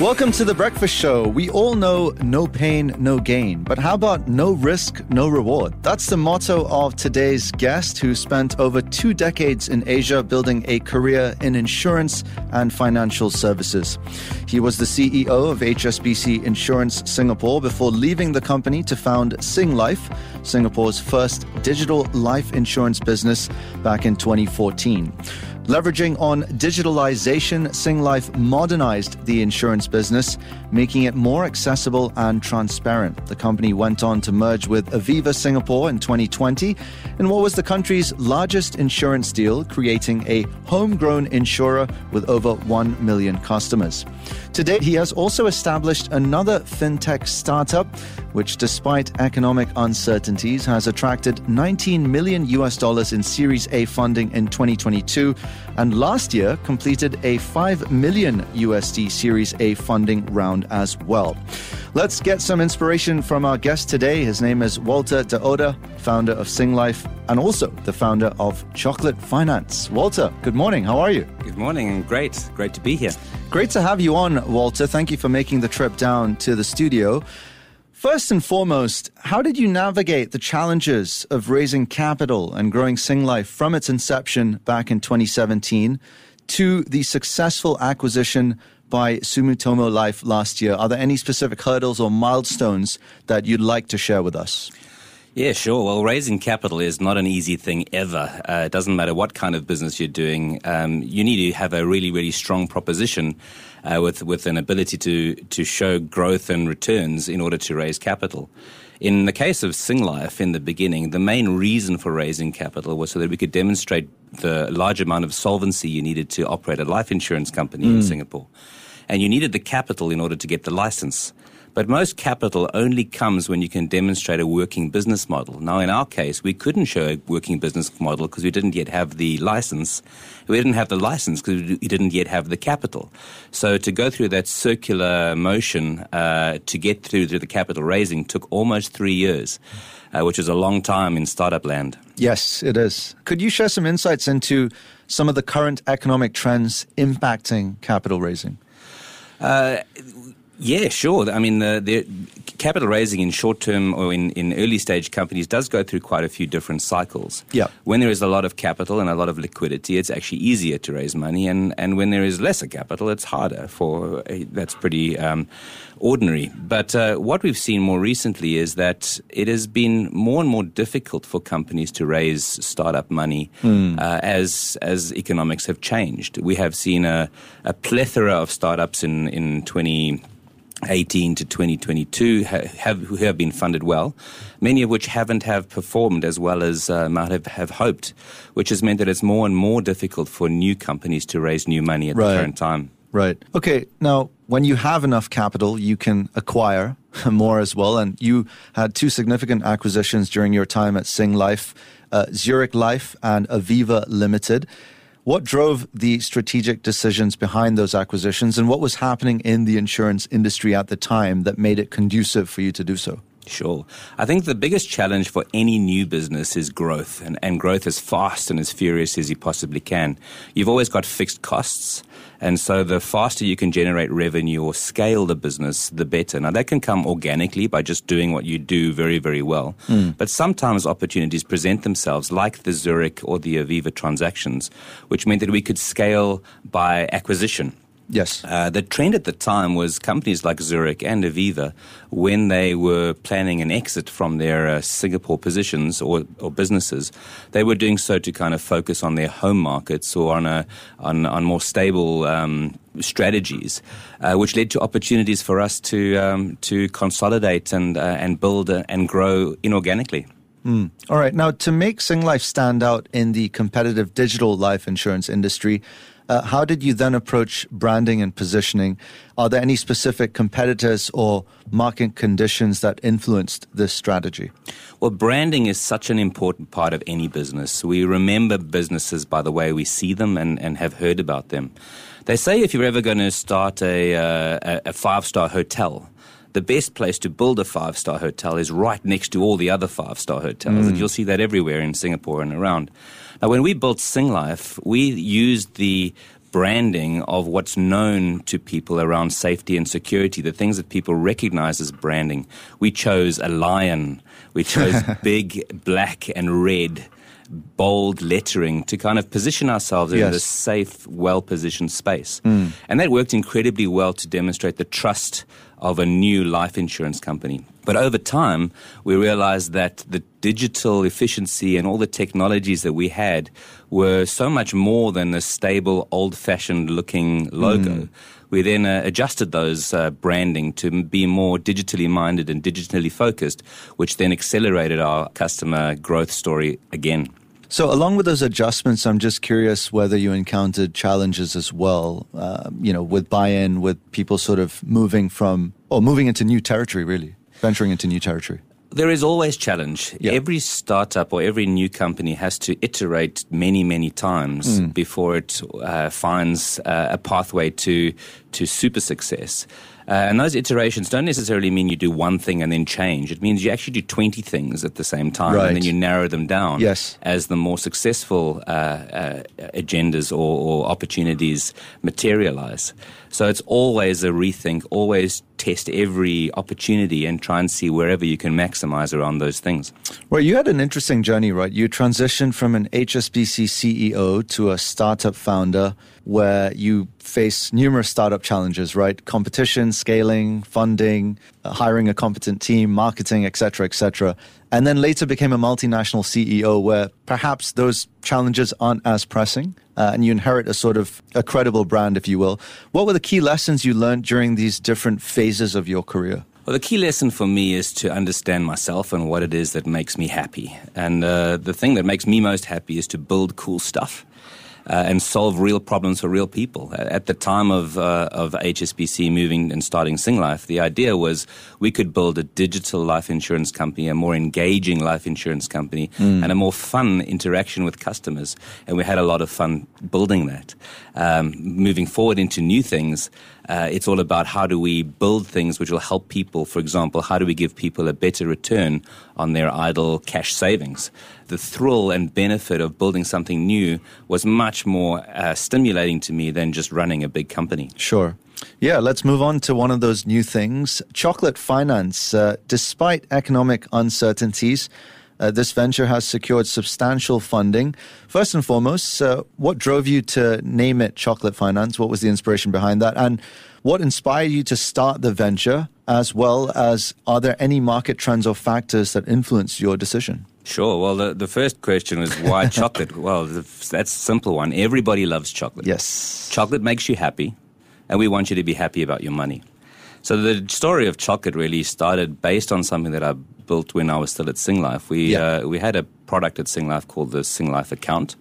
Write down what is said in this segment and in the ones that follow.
Welcome to the Breakfast Show. We all know no pain, no gain. But how about no risk, no reward? That's the motto of today's guest, who spent over two decades in Asia building a career in insurance and financial services. He was the CEO of HSBC Insurance Singapore before leaving the company to found Singlife, Singapore's first digital life insurance business, back in 2014. Leveraging on digitalization, Singlife modernized the insurance business, making it more accessible and transparent. The company went on to merge with Aviva Singapore in 2020 in what was the country's largest insurance deal, creating a homegrown insurer with over 1 million customers. Today, he has also established another fintech startup, which, despite economic uncertainties, has attracted 19 million US dollars in Series A funding in 2022, and last year completed a 5 million USD Series A funding round as well. Let's get some inspiration from our guest today. His name is Walter de Oude, founder of Singlife and also the founder of Chocolate Finance. Walter, good morning. How are you? Good morning. And great. Great to be here. Great to have you on, Walter. Thank you for making the trip down to the studio. First and foremost, how did you navigate the challenges of raising capital and growing Singlife from its inception back in 2017 to the successful acquisition by Sumitomo Life last year? Are there any specific hurdles or milestones that you'd like to share with us? Yeah, sure. Well, raising capital is not an easy thing ever. Uh, it doesn't matter what kind of business you're doing. Um, you need to have a really, really strong proposition uh, with with an ability to to show growth and returns in order to raise capital. In the case of Singlife, in the beginning, the main reason for raising capital was so that we could demonstrate the large amount of solvency you needed to operate a life insurance company mm. in Singapore, and you needed the capital in order to get the license. But most capital only comes when you can demonstrate a working business model. Now, in our case, we couldn't show a working business model because we didn't yet have the license. We didn't have the license because we didn't yet have the capital. So to go through that circular motion uh, to get through to the capital raising took almost three years. Uh, which is a long time in startup land. Yes, it is. Could you share some insights into some of the current economic trends impacting capital raising? Uh, yeah, sure. I mean, the, the capital raising in short term or in, in early stage companies does go through quite a few different cycles. Yeah. When there is a lot of capital and a lot of liquidity, it's actually easier to raise money. And, and when there is lesser capital, it's harder for, uh, that's pretty um, ordinary. But uh, what we've seen more recently is that it has been more and more difficult for companies to raise startup money mm. uh, as, as economics have changed. We have seen a, a plethora of startups in, in 20, 18 to 2022 have, who have been funded well, many of which haven't have performed as well as uh, might have, have hoped, which has meant that it's more and more difficult for new companies to raise new money at right. the current time. Right. Okay. Now, when you have enough capital, you can acquire more as well. And you had two significant acquisitions during your time at Singlife, uh, Zurich Life and Aviva Limited. What drove the strategic decisions behind those acquisitions, and what was happening in the insurance industry at the time that made it conducive for you to do so? Sure. I think the biggest challenge for any new business is growth, and, and growth as fast and as furious as you possibly can. You've always got fixed costs. And so the faster you can generate revenue or scale the business, the better. Now that can come organically by just doing what you do very, very well. Mm. But sometimes opportunities present themselves like the Zurich or the Aviva transactions, which meant that we could scale by acquisition. Yes. Uh, the trend at the time was companies like Zurich and Aviva, when they were planning an exit from their uh, Singapore positions or, or, businesses, they were doing so to kind of focus on their home markets or on, a, on, on more stable um, strategies, uh, which led to opportunities for us to, um, to consolidate and, uh, and build uh, and grow inorganically. Mm. All right. Now, to make Singlife stand out in the competitive digital life insurance industry, uh, how did you then approach branding and positioning? Are there any specific competitors or market conditions that influenced this strategy? Well, branding is such an important part of any business. We remember businesses by the way we see them and, and have heard about them. They say if you're ever going to start a, uh, a five star hotel, the best place to build a five star hotel is right next to all the other five star hotels. Mm. And you'll see that everywhere in Singapore and around. Now, when we built Singlife, we used the branding of what's known to people around safety and security, the things that people recognize as branding. We chose a lion, we chose big black and red bold lettering to kind of position ourselves yes. in a safe, well positioned space. Mm. And that worked incredibly well to demonstrate the trust of a new life insurance company. But over time, we realized that the digital efficiency and all the technologies that we had were so much more than a stable, old fashioned looking logo. Mm. We then uh, adjusted those uh, branding to be more digitally minded and digitally focused, which then accelerated our customer growth story again. So, along with those adjustments, I'm just curious whether you encountered challenges as well, uh, you know, with buy in, with people sort of moving from, or moving into new territory, really, venturing into new territory. There is always challenge. Yeah. Every startup or every new company has to iterate many, many times mm. before it uh, finds uh, a pathway to to super success. Uh, and those iterations don't necessarily mean you do one thing and then change. It means you actually do 20 things at the same time right. and then you narrow them down yes. as the more successful uh, uh, agendas or, or opportunities materialize. So it's always a rethink, always test every opportunity and try and see wherever you can maximize around those things. Well, you had an interesting journey, right? You transitioned from an HSBC CEO to a startup founder where you face numerous startup challenges, right? Competition, scaling, funding, uh, hiring a competent team, marketing, etc., etc. And then later became a multinational CEO where perhaps those challenges aren't as pressing uh, and you inherit a sort of a credible brand, if you will. What were the key lessons you learned during these different phases of your career? Well, the key lesson for me is to understand myself and what it is that makes me happy. And uh, the thing that makes me most happy is to build cool stuff uh, and solve real problems for real people. At the time of, uh, of HSBC moving and starting Singlife, the idea was we could build a digital life insurance company, a more engaging life insurance company, mm. and a more fun interaction with customers. And we had a lot of fun building that. Um, moving forward into new things, uh, it's all about how do we build things which will help people. For example, how do we give people a better return on their idle cash savings? The thrill and benefit of building something new was much more uh, stimulating to me than just running a big company. Sure. Yeah, let's move on to one of those new things chocolate finance. Uh, despite economic uncertainties, uh, this venture has secured substantial funding. First and foremost, uh, what drove you to name it Chocolate Finance? What was the inspiration behind that? And what inspired you to start the venture, as well as are there any market trends or factors that influenced your decision? Sure. Well, the, the first question was why chocolate? Well, that's a simple one. Everybody loves chocolate. Yes. Chocolate makes you happy, and we want you to be happy about your money. So the story of chocolate really started based on something that I built when I was still at Singlife. We yeah. uh, we had a product at Singlife called the Singlife account.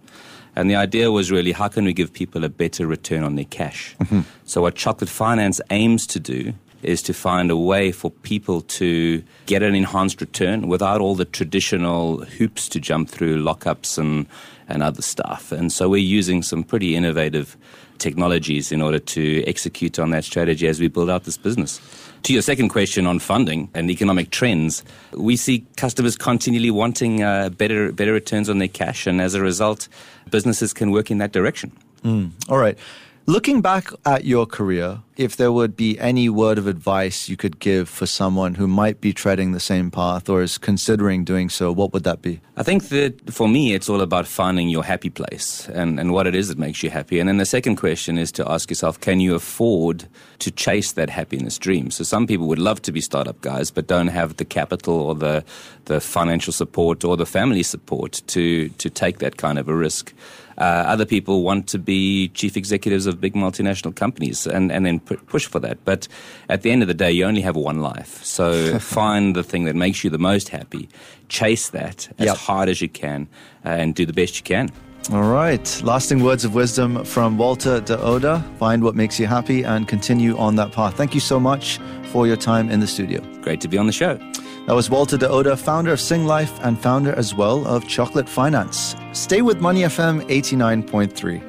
And the idea was really how can we give people a better return on their cash? Mm-hmm. So, what Chocolate Finance aims to do is to find a way for people to get an enhanced return without all the traditional hoops to jump through, lockups and, and other stuff. And so, we're using some pretty innovative technologies in order to execute on that strategy as we build out this business. To your second question on funding and economic trends, we see customers continually wanting uh, better better returns on their cash, and as a result, businesses can work in that direction. Mm. All right. Looking back at your career, if there would be any word of advice you could give for someone who might be treading the same path or is considering doing so, what would that be? I think that for me, it's all about finding your happy place and, and what it is that makes you happy. And then the second question is to ask yourself, can you afford to chase that happiness dream? So some people would love to be startup guys, but don't have the capital or the, the financial support or the family support to, to take that kind of a risk. Uh, other people want to be chief executives of big multinational companies and, and then push for that. But at the end of the day, you only have one life. So find the thing that makes you the most happy, chase that as yep. hard as you can, uh, and do the best you can. All right. Lasting words of wisdom from Walter de Oude. Find what makes you happy and continue on that path. Thank you so much for your time in the studio. Great to be on the show. That was Walter de Oude, founder of Singlife and founder as well of Chocolate Finance. Stay with Money FM 89.3.